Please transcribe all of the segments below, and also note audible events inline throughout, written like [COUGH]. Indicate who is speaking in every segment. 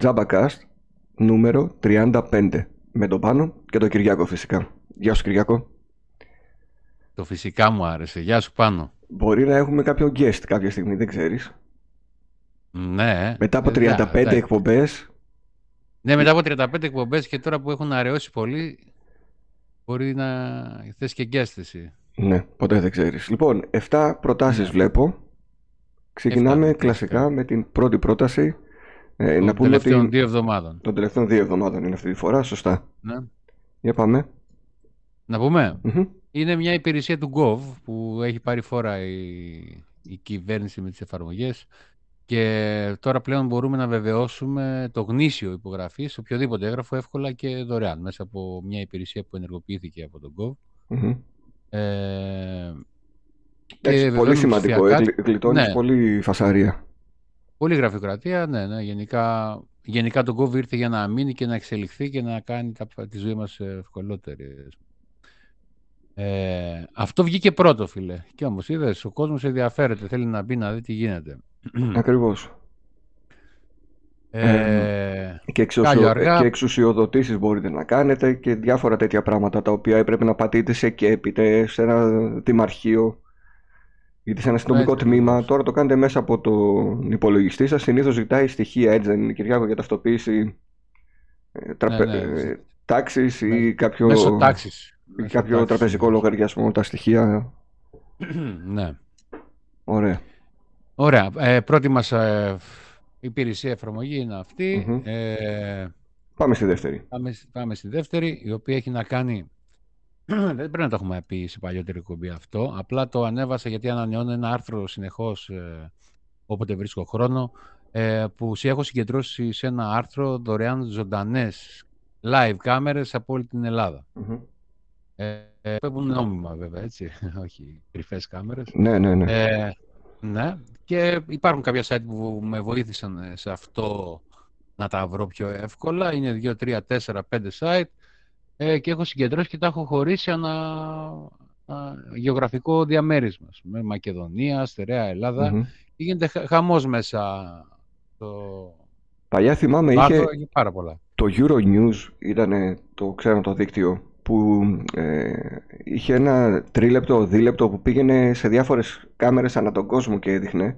Speaker 1: JabaCast νούμερο 35 με τον Πάνο και τον Κυριάκο φυσικά. Γεια σου Κυριάκο.
Speaker 2: Το φυσικά μου άρεσε. Γεια σου Πάνο.
Speaker 1: Μπορεί να έχουμε κάποιο guest κάποια στιγμή, δεν ξέρεις.
Speaker 2: Ναι.
Speaker 1: Μετά από 35
Speaker 2: εντάξει.
Speaker 1: εκπομπές,
Speaker 2: Ναι, μετά από 35 εκπομπές και τώρα που έχουν αραιώσει πολύ, μπορεί να θες και guest εσύ.
Speaker 1: ναι, ποτέ δεν ξέρεις. Λοιπόν, 7 προτάσεις
Speaker 2: Ναι.
Speaker 1: βλέπω. Ξεκινάμε
Speaker 2: Εφτά,
Speaker 1: κλασικά
Speaker 2: εφτά.
Speaker 1: με την πρώτη πρόταση. Ε,
Speaker 2: Των
Speaker 1: να πούμε
Speaker 2: τελευταίων
Speaker 1: ότι
Speaker 2: δύο εβδομάδων.
Speaker 1: των τελευταίων δύο εβδομάδων είναι αυτή τη φορά, σωστά.
Speaker 2: Ναι.
Speaker 1: Για πάμε.
Speaker 2: Να πούμε,
Speaker 1: Μμμ.
Speaker 2: είναι μια υπηρεσία του Gov που έχει πάρει φόρα η, η κυβέρνηση με τις εφαρμογές και τώρα πλέον μπορούμε να βεβαιώσουμε το γνήσιο υπογραφής σε οποιοδήποτε έγγραφο εύκολα και δωρεάν μέσα από μια υπηρεσία που ενεργοποιήθηκε από τον Gov.
Speaker 1: Μμμ.
Speaker 2: Ε,
Speaker 1: Εντάξει,
Speaker 2: και
Speaker 1: πολύ
Speaker 2: βεβαίως
Speaker 1: σημαντικό.
Speaker 2: ψηφιακά-
Speaker 1: Ε, γλι- γλιτώνεις
Speaker 2: Ναι.
Speaker 1: πολύ φασαρία.
Speaker 2: Πολύ γραφειοκρατία, ναι, ναι. Γενικά, γενικά το Gov ήρθε για να μείνει και να εξελιχθεί και να κάνει τα, τη ζωή μας ε, ευκολότερη. Ε, αυτό βγήκε πρώτο, φίλε. Και όμως είδες, ο κόσμος ενδιαφέρεται, θέλει να μπει να δει τι γίνεται.
Speaker 1: Ακριβώς.
Speaker 2: Ε,
Speaker 1: Και, εξουσιο...
Speaker 2: Κάλιο αργά.
Speaker 1: και εξουσιοδοτήσεις μπορείτε να κάνετε και διάφορα τέτοια πράγματα τα οποία έπρεπε να πατείτε σε ΚΕΠ σε ένα δημαρχείο είτε σε ένα αστυνομικό
Speaker 2: Έτσι
Speaker 1: τμήμα.
Speaker 2: ακριβώς.
Speaker 1: Τώρα το κάνετε μέσα από τον υπολογιστή σας. Συνήθως ζητάει στοιχεία, έτσι δεν είναι Κυριάκο, για ταυτοποίηση ε, τραπε...
Speaker 2: Ναι, ναι.
Speaker 1: ε, τάξης ή
Speaker 2: Με-
Speaker 1: κάποιο,
Speaker 2: μέσω τάξης.
Speaker 1: ή
Speaker 2: Μέσω
Speaker 1: κάποιο
Speaker 2: τάξης,
Speaker 1: τραπεζικό
Speaker 2: συνήθως.
Speaker 1: λογαριασμό, τα στοιχεία. [CLEARS THROAT]
Speaker 2: ναι.
Speaker 1: Ωραία.
Speaker 2: Ωραία. Ε, πρώτη μας ε, υπηρεσία εφαρμογή είναι αυτή.
Speaker 1: Μμμ.
Speaker 2: Ε,
Speaker 1: Πάμε στη δεύτερη.
Speaker 2: Πάμε, πάμε στη δεύτερη, η οποία έχει να κάνει. Δεν πρέπει να το έχουμε πει σε παλιότερη εκπομπή αυτό. Απλά το ανέβασα γιατί ανανεώνω ένα άρθρο συνεχώς όποτε βρίσκω χρόνο. Ε, που σε έχω συγκεντρώσει σε ένα άρθρο δωρεάν ζωντανές live κάμερες από όλη την Ελλάδα.
Speaker 1: Μμμ.
Speaker 2: Ε, ε, Παίρνουν νόμιμα βέβαια, έτσι. [LAUGHS] Όχι κρυφές κάμερες.
Speaker 1: Ναι, ναι, ναι.
Speaker 2: Ε, ναι, και υπάρχουν κάποια site που με βοήθησαν ε, σε αυτό να τα βρω πιο εύκολα. Είναι 2, 3, 4, 5 site ε, και έχω συγκεντρώσει και τα έχω χωρίσει ανά, α, γεωγραφικό διαμέρισμα. ας πούμε, Μακεδονία, Στερεά Ελλάδα.
Speaker 1: Μμμ.
Speaker 2: Και γίνεται χα- χαμός μέσα το
Speaker 1: Παλιά θυμάμαι
Speaker 2: το
Speaker 1: είχε,
Speaker 2: άρθρο, έχει πάρα πολλά.
Speaker 1: Το Euronews ήταν το ξέρω το δίκτυο που ε, είχε ένα τρίλεπτο, δίλεπτο που πήγαινε σε διάφορες κάμερες ανά τον κόσμο και έδειχνε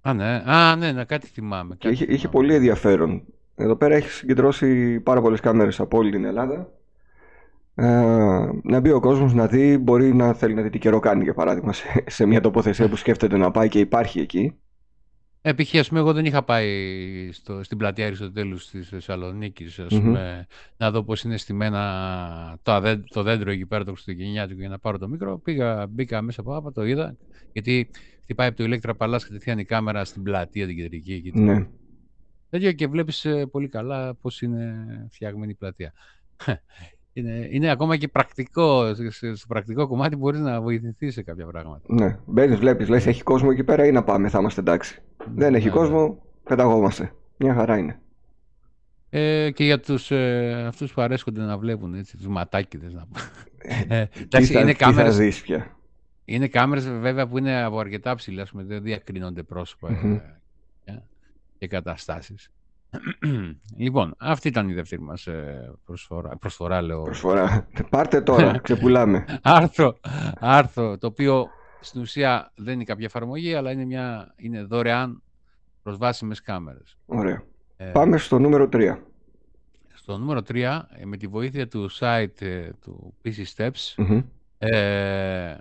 Speaker 2: Α, ναι, Α, ναι, ναι, κάτι θυμάμαι.
Speaker 1: και
Speaker 2: κάτι
Speaker 1: είχε, είχε
Speaker 2: θυμάμαι.
Speaker 1: πολύ ενδιαφέρον. Εδώ πέρα έχει συγκεντρώσει πάρα πολλές κάμερες από όλη την Ελλάδα. Ε, να μπει ο κόσμος να δει, μπορεί να θέλει να δει τι καιρό κάνει για παράδειγμα σε, σε μια τοποθεσία που σκέφτεται να πάει και υπάρχει εκεί.
Speaker 2: Επ' ας πούμε, εγώ δεν είχα πάει στο, στην πλατεία Αριστοτέλους της Θεσσαλονίκης, ας
Speaker 1: Μμμ.
Speaker 2: πούμε, να δω πώς είναι στημένα το, αδέ- το δέντρο εκεί πέρα, το Χριστουγεννιάτικο, για να πάρω το μικρό. Πήγα, μπήκα μέσα από άπα, το είδα, γιατί χτυπάει από το Ηλέκτρα Παλάς κατευθείαν η κάμερα στην πλατεία την κεντρική. Εκεί, το-
Speaker 1: Ναι.
Speaker 2: Τέτοιο και βλέπεις ε, πολύ καλά πώς είναι φτιαγμένη η πλατεία. Είναι, είναι ακόμα και πρακτικό, σε- σε- στο πρακτικό κομμάτι μπορείς να βοηθηθείς σε κάποια πράγματα.
Speaker 1: ναι. Μπαίνεις, βλέπεις, λες έχει κόσμο εκεί πέρα ή να πάμε, θα είμαστε εντάξει. Δεν έχει
Speaker 2: Ναι, ναι.
Speaker 1: κόσμο, πεταγόμαστε. Μια χαρά είναι.
Speaker 2: Ε, και για τους, ε, αυτούς που αρέσκονται να βλέπουν, έτσι, τους ματάκιδες να πω. Ε,
Speaker 1: Τι
Speaker 2: εντάξει,
Speaker 1: θα,
Speaker 2: είναι
Speaker 1: τι θα
Speaker 2: κάμερες,
Speaker 1: δεις πια.
Speaker 2: είναι κάμερες βέβαια που είναι από αρκετά ψηλά, ας πούμε, δεν διακρίνονται πρόσωπα
Speaker 1: Μμμ.
Speaker 2: ε, ε, και καταστάσεις. Λοιπόν, αυτή ήταν η δεύτερη μας ε, προσφορά, προσφορά λέω,
Speaker 1: Προσφορά. Πάρτε τώρα, [LAUGHS] ξεπουλάμε.
Speaker 2: άρθρο, άρθρο, το οποίο στην ουσία δεν είναι κάποια εφαρμογή, αλλά είναι, μια, είναι δωρεάν προσβάσιμες κάμερες.
Speaker 1: Ωραία.
Speaker 2: Ε,
Speaker 1: Πάμε στο νούμερο 3.
Speaker 2: Στο νούμερο 3, με τη βοήθεια του site ε, του PC Steps,
Speaker 1: Μμμ.
Speaker 2: ε,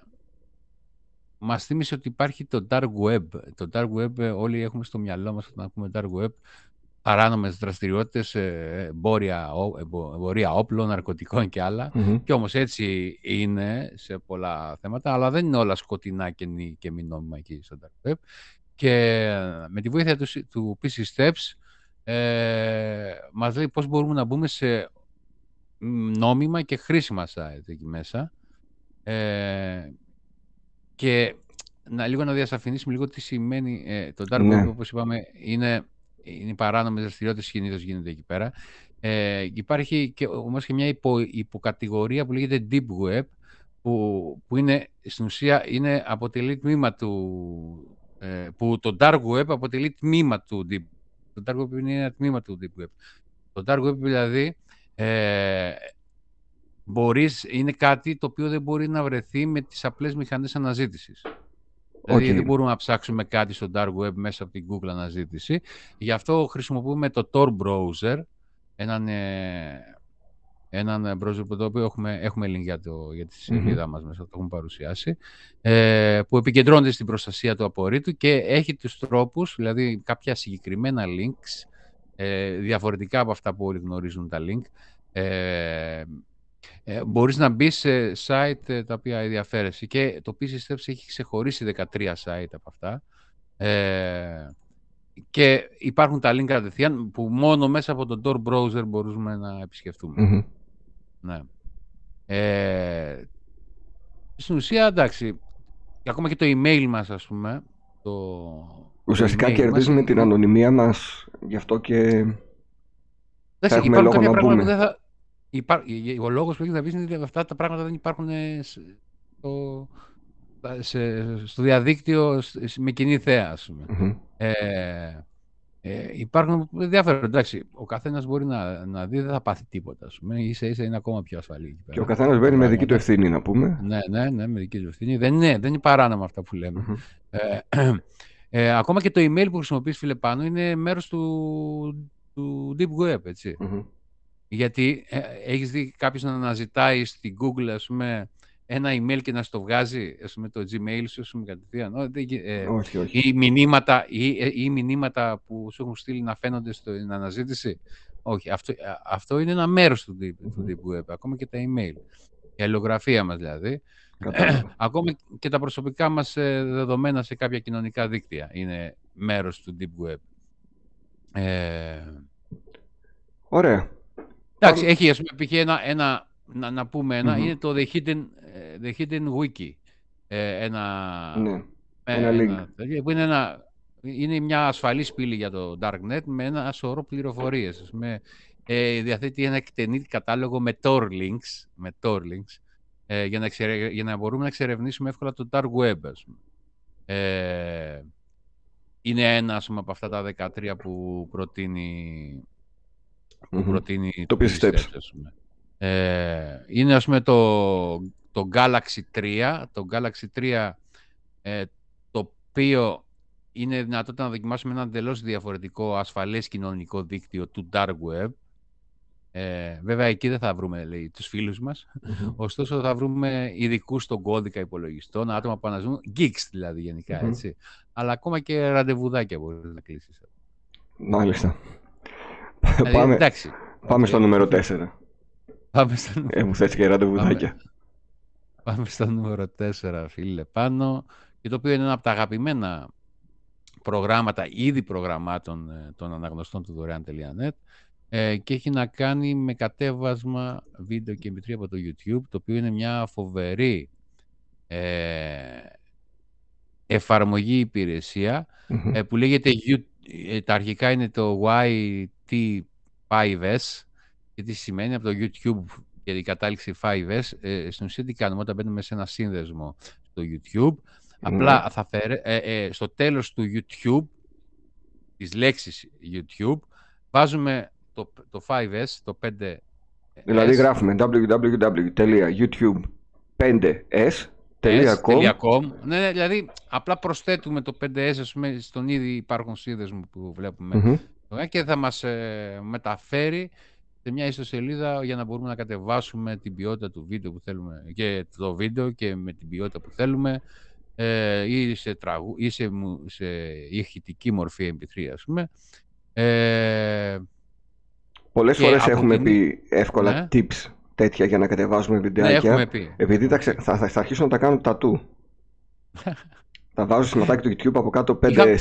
Speaker 2: μας θύμισε ότι υπάρχει το Dark Web. Το Dark Web ε, όλοι έχουμε στο μυαλό μας όταν ακούμε Dark Web παράνομες δραστηριότητες, ε, εμπόρια, ο- εμπο- εμπορία όπλων, ναρκωτικών και άλλα.
Speaker 1: Μμμ.
Speaker 2: Και όμως έτσι είναι σε πολλά θέματα, αλλά δεν είναι όλα σκοτεινά και, νη- και μη νόμιμα εκεί στο Dark Web. Και ε, με τη βοήθεια του, σι- του PC Steps ε, μας λέει πώς μπορούμε να μπούμε σε μ, νόμιμα και χρήσιμα site εκεί μέσα. Ε, και να, λίγο να διασαφηνίσουμε λίγο τι σημαίνει ε, το Dark
Speaker 1: Ναι.
Speaker 2: Web, όπως είπαμε, είναι, είναι οι παράνομες δραστηριότητες συνήθως γίνεται εκεί πέρα. Ε, υπάρχει και, όμως και μια υπο, υποκατηγορία που λέγεται Deep Web, που, που είναι, στην ουσία είναι, αποτελεί τμήμα του, ε, που το Dark Web αποτελεί τμήμα του Deep Το dark web είναι ένα τμήμα του deep web. Το dark web δηλαδή ε, μπορείς, είναι κάτι το οποίο δεν μπορεί να βρεθεί με τις απλές μηχανές αναζήτησης. Δηλαδή δεν μπορούμε να ψάξουμε κάτι στο dark web μέσα από την Google αναζήτηση. Γι' αυτό χρησιμοποιούμε το Tor browser, έναν, ε, έναν browser που το οποίο έχουμε, έχουμε link για, το, για τη σελίδα mm-hmm. μας μέσα, το έχουμε παρουσιάσει, ε, που επικεντρώνεται στην προστασία του απορρίτου και έχει τους τρόπους, δηλαδή κάποια συγκεκριμένα links, ε, διαφορετικά από αυτά που όλοι γνωρίζουν τα link, ε, ε, μπορείς να μπεις σε site ε, τα οποία ενδιαφέρεσαι και το PC Steps έχει ξεχωρίσει 13 site από αυτά ε, και υπάρχουν τα link κατευθείαν που μόνο μέσα από τον Tor browser μπορούμε να επισκεφτούμε. Ναι. Ε, στην ουσία, εντάξει, και ακόμα και το email μας, ας πούμε, το...
Speaker 1: Ουσιαστικά κερδίζουμε την ανωνυμία μας, γι' αυτό και Εντάξει, θα έχουμε λόγο να πούμε.
Speaker 2: δεν θα, Υπά... Ο λόγος που έχεις να πεις είναι ότι αυτά τα πράγματα δεν υπάρχουν στο, στο διαδίκτυο με κοινή θέα, ας πούμε. Ε, ε, υπάρχουν διάφορα. Εντάξει, ο καθένας μπορεί να, να δει, δεν θα πάθει τίποτα. Ας πούμε. Ίσα ίσα είναι ακόμα πιο ασφαλή.
Speaker 1: Και ο καθένας μπαίνει με δική του ευθύνη, να πούμε.
Speaker 2: Ναι, ναι, ναι, με δική του ευθύνη. Δεν είναι, δεν είναι παράνομα αυτά που λέμε. Ε, ε, ακόμα και το email που χρησιμοποιείς, φίλε πάνω, είναι μέρος του, του Deep Web, έτσι. Γιατί ε, έχεις δει κάποιος να αναζητάει στην Google, ας πούμε, ένα email και να στο βγάζει, ας πούμε, το Gmail σου, ας πούμε, κατευθείαν.
Speaker 1: Ε, όχι, όχι.
Speaker 2: Ή μηνύματα, ή, ε, ή μηνύματα που σου έχουν στείλει να φαίνονται στην αναζήτηση. Όχι, αυτό, ε, αυτό είναι ένα μέρος του Deep, του Deep Web, ακόμα και τα email. Η αλληλογραφία μας δηλαδή. [CLEARS THROAT] ακόμα και τα προσωπικά μας δεδομένα σε κάποια κοινωνικά δίκτυα είναι μέρος του Deep Web. Ε...
Speaker 1: Ωραία.
Speaker 2: Εντάξει, έχει ας πούμε ένα, ένα να, να πούμε ένα, είναι το The Hidden, ε, The Hidden Wiki. Ε, ένα,
Speaker 1: ναι, ένα, ένα
Speaker 2: link. Που είναι, ένα, είναι μια ασφαλή πύλη για το Darknet με ένα σωρό πληροφορίες. Με, ε, διαθέτει ένα εκτενή κατάλογο με Tor links, με Tor links ε, για, να για να μπορούμε να εξερευνήσουμε εύκολα το Dark Web. Ας πούμε. Ε, είναι ένα ας πούμε, από αυτά τα 13 που προτείνει που προτείνει
Speaker 1: το PC
Speaker 2: Ε, είναι ας πούμε το, το Galaxy 3, το Galaxy 3 ε, το οποίο είναι δυνατότητα να δοκιμάσουμε ένα εντελώς διαφορετικό ασφαλές κοινωνικό δίκτυο του Dark Web. Ε, βέβαια εκεί δεν θα βρούμε λέει, τους φίλους μας, ωστόσο θα βρούμε ειδικούς στον κώδικα υπολογιστών, άτομα που αναζούν, geeks δηλαδή γενικά, έτσι. Αλλά ακόμα και ραντεβουδάκια μπορείς να κλείσεις.
Speaker 1: Μάλιστα. Δηλαδή, πάμε, εντάξει. πάμε στο νούμερο 4.
Speaker 2: Πάμε στο...
Speaker 1: Ε, μου θες και ραντεβουδάκια.
Speaker 2: Πάμε στο νούμερο 4, φίλε, πάνω. Και το οποίο είναι ένα από τα αγαπημένα προγράμματα, ήδη προγραμμάτων ε, των αναγνωστών του δωρεάν.net ε, και έχει να κάνει με κατέβασμα βίντεο και εμπιτρία από το YouTube, το οποίο είναι μια φοβερή ε, εφαρμογή ε, που λέγεται ε, τα αρχικά είναι το YT5S και τι σημαίνει από το YouTube και η κατάληξη 5S. Ε, στην ουσία τι κάνουμε όταν μπαίνουμε σε ένα σύνδεσμο στο YouTube. Απλά θα φέρε, ε, ε, στο τέλος του YouTube, της λέξης YouTube, βάζουμε το, το 5S, το 5S.
Speaker 1: Δηλαδή γράφουμε www.youtube5s
Speaker 2: S.com. Ναι, ναι, δηλαδή απλά προσθέτουμε το 5S ας πούμε, στον ήδη υπάρχον σύνδεσμο που βλέπουμε mm-hmm. Και θα μας ε, μεταφέρει σε μια ιστοσελίδα για να μπορούμε να κατεβάσουμε την ποιότητα του βίντεο που θέλουμε και το βίντεο και με την ποιότητα που θέλουμε ε, ή σε, τραγου, ή σε, σε ηχητική μορφή MP3 ας πούμε. Ε,
Speaker 1: Πολλές φορές έχουμε πει εύκολα ναι. tips τέτοια για να κατεβάζουμε βιντεάκια.
Speaker 2: Ναι, πει.
Speaker 1: Επειδή τα ξε... θα, θα, θα αρχίσω να τα κάνω τατού. [LAUGHS] θα βάζω σηματάκι του YouTube από κάτω 5S.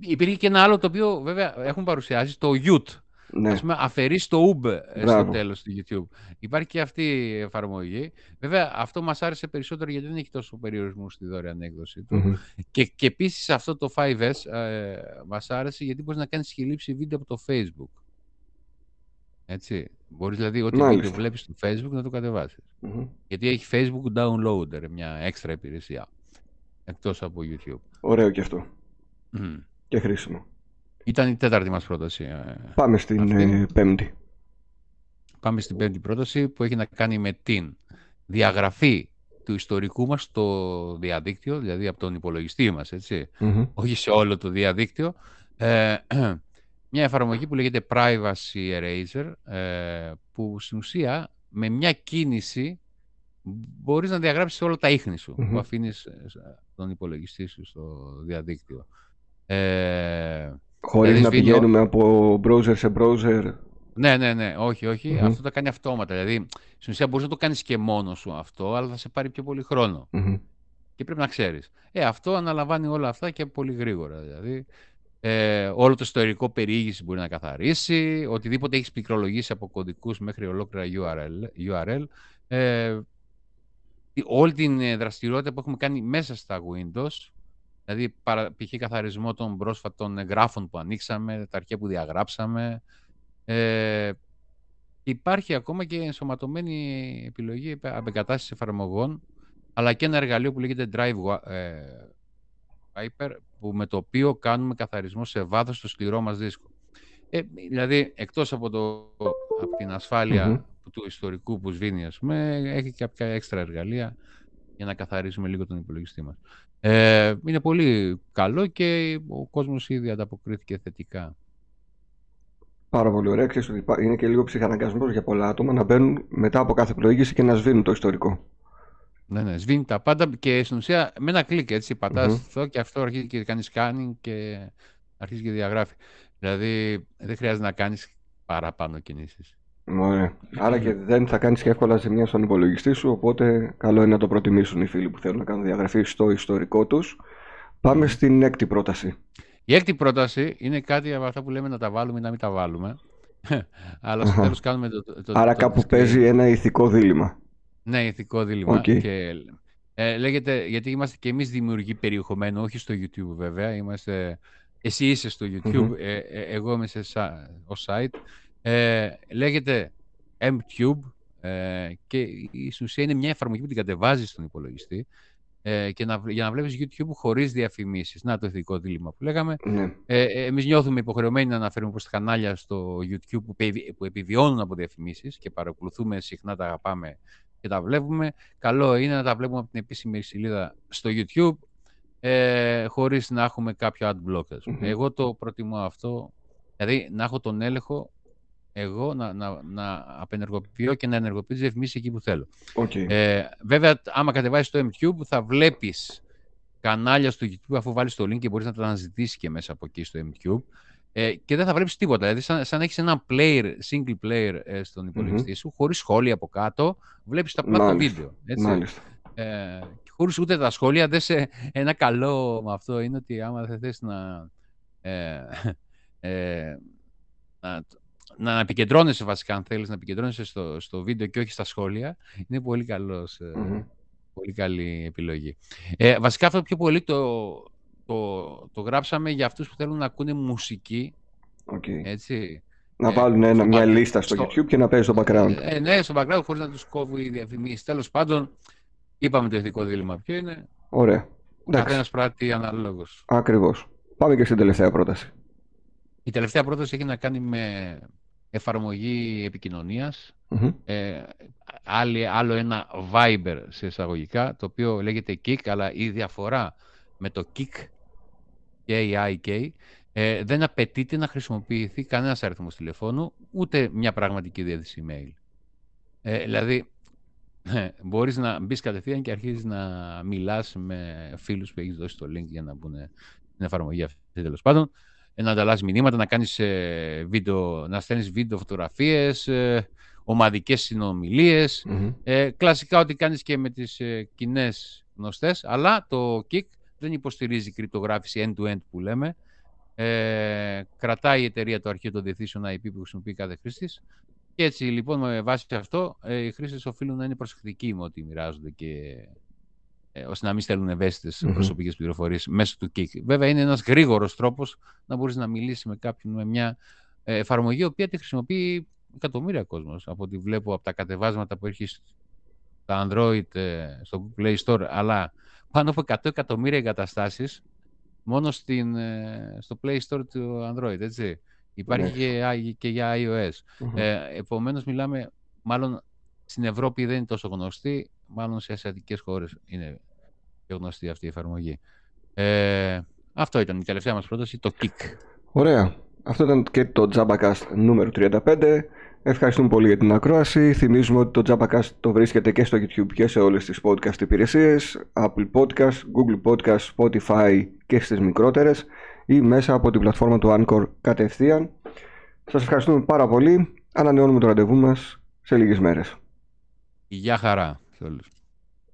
Speaker 2: Υπήρχε και ένα άλλο το οποίο βέβαια έχουν παρουσιάσει, το Ute. Ναι. Ας πούμε, αφαιρεί το UB ε, στο τέλος του YouTube. Υπάρχει και αυτή η εφαρμογή. Βέβαια, αυτό μας άρεσε περισσότερο γιατί δεν έχει τόσο περιορισμό στη δωρεάν έκδοση του. Mm-hmm. Και, και επίσης αυτό το 5S ε, μας άρεσε γιατί μπορείς να κάνεις συλλήψη βίντεο από το Facebook. Έτσι. Μπορείς δηλαδή ό,τι βίντεο βλέπεις στο Facebook να το κατεβασει Γιατί έχει Facebook Downloader, μια έξτρα υπηρεσία. Εκτός από YouTube.
Speaker 1: Ωραίο και αυτό. Και χρήσιμο.
Speaker 2: Ήταν η τέταρτη μας πρόταση. ε,
Speaker 1: Πάμε στην
Speaker 2: αυτή.
Speaker 1: ε, πέμπτη.
Speaker 2: Πάμε στην πέμπτη πρόταση που έχει να κάνει με την διαγραφή του ιστορικού μας στο διαδίκτυο, δηλαδή από τον υπολογιστή μας, έτσι.
Speaker 1: Μμμ.
Speaker 2: όχι σε όλο το διαδίκτυο. Ε, [CLEARS THROAT] μια εφαρμογή που λέγεται Privacy Eraser, ε, που στην ουσία με μια κίνηση μπορείς να διαγράψεις όλα τα ίχνη σου
Speaker 1: Μμμ.
Speaker 2: που αφήνεις ε, τον υπολογιστή σου στο διαδίκτυο. Ε,
Speaker 1: Χωρίς
Speaker 2: Δηλαδή
Speaker 1: να
Speaker 2: σβήνει ο-
Speaker 1: πηγαίνουμε από browser σε browser.
Speaker 2: ναι, ναι, ναι, όχι, όχι.
Speaker 1: Μμμ.
Speaker 2: Αυτό το κάνει αυτόματα. Δηλαδή, στην ουσία μπορείς να το κάνεις και μόνος σου αυτό, αλλά θα σε πάρει πιο πολύ χρόνο.
Speaker 1: Μμμ.
Speaker 2: και πρέπει να ξέρεις. Ε, αυτό αναλαμβάνει όλα αυτά και πολύ γρήγορα. Δηλαδή, ε, όλο το ιστορικό περιήγηση μπορεί να καθαρίσει, οτιδήποτε έχεις πληκτρολογήσει από κωδικούς μέχρι ολόκληρα URL, URL ε, η- όλη την ε, δραστηριότητα που έχουμε κάνει μέσα στα Windows, δηλαδή παρα- π.χ. καθαρισμό των πρόσφατων εγγράφων που ανοίξαμε, τα αρχεία που διαγράψαμε, ε, Υπάρχει ακόμα και ενσωματωμένη επιλογή επε- απεγκατάστασης εφαρμογών, αλλά και ένα εργαλείο που λέγεται Drive Wa- ε, Wiper, που με το οποίο κάνουμε καθαρισμό σε βάθος στο σκληρό μας δίσκο. Ε, δηλαδή, εκτός από, το, από την ασφάλεια
Speaker 1: Μμμ.
Speaker 2: Του ιστορικού που σβήνει, ας πούμε, έχει και κάποια έξτρα εργαλεία για να καθαρίσουμε λίγο τον υπολογιστή μας. Ε, είναι πολύ καλό και ο κόσμος ήδη ανταποκρίθηκε θετικά.
Speaker 1: Πάρα πολύ ωραία. Ξέρεις ότι υπά- είναι και λίγο ψυχαναγκασμός για πολλά άτομα να μπαίνουν μετά από κάθε πλοήγηση και να σβήνουν το ιστορικό.
Speaker 2: Ναι, ναι, σβήνει τα πάντα και στην ουσία με ένα κλικ έτσι πατάς
Speaker 1: Μμμ.
Speaker 2: αυτό και αυτό αρχίζει και κάνεις scanning και αρχίζει και διαγράφει. Δηλαδή δεν χρειάζεται να κάνεις παραπάνω κινήσεις.
Speaker 1: Ωραία. Άρα και δεν θα κάνεις και εύκολα ζημιά στον υπολογιστή σου, οπότε καλό είναι να το προτιμήσουν οι φίλοι που θέλουν να κάνουν διαγραφή στο ιστορικό τους. Πάμε στην έκτη πρόταση.
Speaker 2: Η έκτη πρόταση είναι κάτι από αυτά που λέμε να τα βάλουμε ή να μην τα βάλουμε. [LAUGHS] Αλλά στο
Speaker 1: Αχα.
Speaker 2: τέλος κάνουμε το, το, το
Speaker 1: Άρα
Speaker 2: το
Speaker 1: κάπου
Speaker 2: disclaimer.
Speaker 1: παίζει ένα ηθικό δίλημμα.
Speaker 2: Ναι, ηθικό δίλημα.
Speaker 1: Οκ.
Speaker 2: Και, ε, λέγεται, γιατί είμαστε και εμείς δημιουργοί περιεχομένου, όχι στο YouTube βέβαια. Είμαστε, εσύ είσαι στο YouTube,
Speaker 1: Μμμ.
Speaker 2: ε, ε, εγώ είμαι σε sa- ως site. Ε, λέγεται MTube ε, και η στην ουσία είναι μια εφαρμογή που την κατεβάζεις στον υπολογιστή ε, και να, βλ- για να βλέπεις YouTube χωρίς διαφημίσεις. Να το ηθικό δίλημα που λέγαμε.
Speaker 1: Ναι.
Speaker 2: Ε, ε, εμείς νιώθουμε υποχρεωμένοι να αναφέρουμε προς τα κανάλια στο YouTube που, πε- που επιβιώνουν από διαφημίσεις και παρακολουθούμε συχνά, τα αγαπάμε και τα βλέπουμε. Καλό είναι να τα βλέπουμε από την επίσημη σελίδα στο YouTube ε, χωρίς να έχουμε κάποιο ad block. ας πούμε.
Speaker 1: Μμμ.
Speaker 2: Εγώ το προτιμώ αυτό, δηλαδή να έχω τον έλεγχο εγώ να, να, να απενεργοποιώ και να ενεργοποιώ τις διαφημίσεις εκεί που θέλω.
Speaker 1: Οκ.
Speaker 2: Ε, βέβαια, άμα κατεβάσεις το MTube θα βλέπεις κανάλια στο YouTube αφού βάλεις το link και μπορείς να τα αναζητήσεις και μέσα από εκεί στο MTube ε, και δεν θα βλέπεις τίποτα. Δηλαδή, σαν, σαν να έχεις ένα player, single player ε, στον υπολογιστή σου, χωρίς σχόλια από κάτω, βλέπεις απλά τα
Speaker 1: Μάλιστα.
Speaker 2: βίντεο. Έτσι.
Speaker 1: Μάλιστα.
Speaker 2: Ε, και χωρίς ούτε τα σχόλια, δεν σε, ένα καλό με αυτό είναι ότι άμα δεν θες να, ε, [LAUGHS] ε, να, να επικεντρώνεσαι βασικά, αν θέλεις να επικεντρώνεσαι στο, στο βίντεο και όχι στα σχόλια, είναι πολύ καλός, ε,
Speaker 1: Μμμ.
Speaker 2: πολύ καλή επιλογή. Ε, βασικά αυτό πιο πολύ το, το, το γράψαμε για αυτούς που θέλουν να ακούνε μουσική,
Speaker 1: Οκ.
Speaker 2: έτσι.
Speaker 1: Να
Speaker 2: ε,
Speaker 1: βάλουν ένα,
Speaker 2: στο
Speaker 1: μια
Speaker 2: back-
Speaker 1: λίστα στο
Speaker 2: στο-
Speaker 1: YouTube και να παίζει στο background.
Speaker 2: Ε, ναι, στο background χωρίς να τους κόβει οι διαφημίσεις. Τέλος πάντων, είπαμε το ηθικό δίλημμα ποιο είναι;
Speaker 1: Ωραία.
Speaker 2: Ο
Speaker 1: Εντάξει.
Speaker 2: καθένας πράττει αναλόγως.
Speaker 1: Ακριβώς. Πάμε και στην τελευταία πρόταση.
Speaker 2: Η τελευταία πρόταση έχει να κάνει με εφαρμογή επικοινωνίας.
Speaker 1: Μμμ.
Speaker 2: Ε, άλλη, άλλο ένα Viber σε εισαγωγικά, το οποίο λέγεται Kik, αλλά η διαφορά με το Kik, K-I-K, ε, δεν απαιτείται να χρησιμοποιηθεί κανένας αριθμός τηλεφώνου, ούτε μια πραγματική διεύθυνση email. Ε, δηλαδή, [CLEARS THROAT] μπορείς να μπεις κατευθείαν και αρχίζεις να μιλάς με φίλους που έχεις δώσει το link για να μπουν στην εφαρμογή αυτή τέλος πάντων, ε, να ανταλλάσσεις μηνύματα, να, κάνεις, ε, βίντεο, να στέλνεις βίντεο φωτογραφίες, ε, ομαδικές συνομιλίες,
Speaker 1: Μμμ.
Speaker 2: ε, κλασικά ό,τι κάνεις και με τις ε, κοινές γνωστές, αλλά το Kik δεν υποστηρίζει κρυπτογράφηση end-to-end που λέμε. Ε, κρατάει η εταιρεία το αρχείο των διευθύνσεων IP που χρησιμοποιεί κάθε χρήστης. Και έτσι λοιπόν με βάση αυτό ε, οι χρήστες οφείλουν να είναι προσεκτικοί με ό,τι μοιράζονται και ε, ώστε να μην στέλνουν ευαίσθητες
Speaker 1: Μμμ.
Speaker 2: προσωπικές πληροφορίες μέσω του Kik. Βέβαια είναι ένας γρήγορος τρόπος να μπορείς να μιλήσεις με κάποιον με μια ε, εφαρμογή η οποία τη χρησιμοποιεί εκατομμύρια κόσμος. Από ό,τι βλέπω από τα κατεβάσματα που έχει στα Android, ε, στο Google Play Store, αλλά πάνω από 100 εκατομμύρια εγκαταστάσεις μόνο στην, ε, στο Play Store του Android, έτσι. Υπάρχει και, και, για iOS. mm Ε, επομένως μιλάμε, μάλλον στην Ευρώπη δεν είναι τόσο γνωστή, μάλλον σε ασιατικές χώρες είναι πιο γνωστή αυτή η εφαρμογή. Ε, αυτό ήταν η τελευταία μας πρόταση, το Kik.
Speaker 1: Ωραία. Αυτό ήταν και το JabaCast νούμερο 35. Ευχαριστούμε πολύ για την ακρόαση. Θυμίζουμε ότι το JabaCast το βρίσκεται και στο YouTube και σε όλες τις podcast υπηρεσίες, Apple Podcast, Google Podcast, Spotify και στις μικρότερες ή μέσα από την πλατφόρμα του Anchor κατευθείαν. Σας ευχαριστούμε πάρα πολύ. Ανανεώνουμε το ραντεβού μας σε λίγες μέρες.
Speaker 2: Γεια χαρά σε όλους.